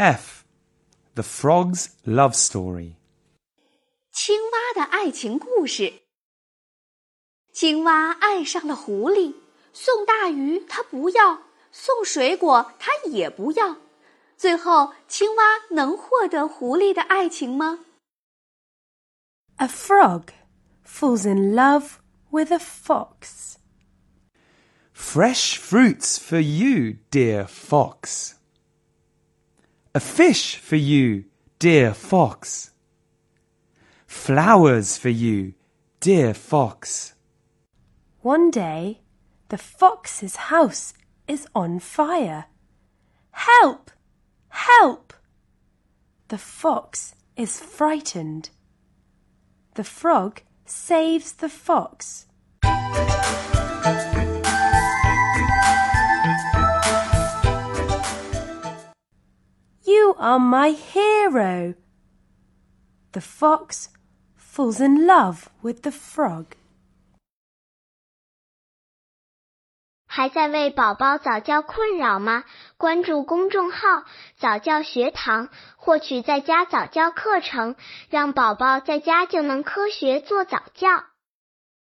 F. The Frog's Love Story. 青蛙的爱情故事。青蛙爱上了狐狸，送大鱼它不要，送水果它也不要。最后，青蛙能获得狐狸的爱情吗？A frog falls in love with a fox. Fresh fruits for you, dear fox. A fish for you, dear fox. Flowers for you, dear fox. One day, the fox's house is on fire. Help! Help! The fox is frightened. The frog saves the fox. are my hero. The fox falls in love with the frog. 还在为宝宝早教困扰吗？关注公众号“早教学堂”，获取在家早教课程，让宝宝在家就能科学做早教。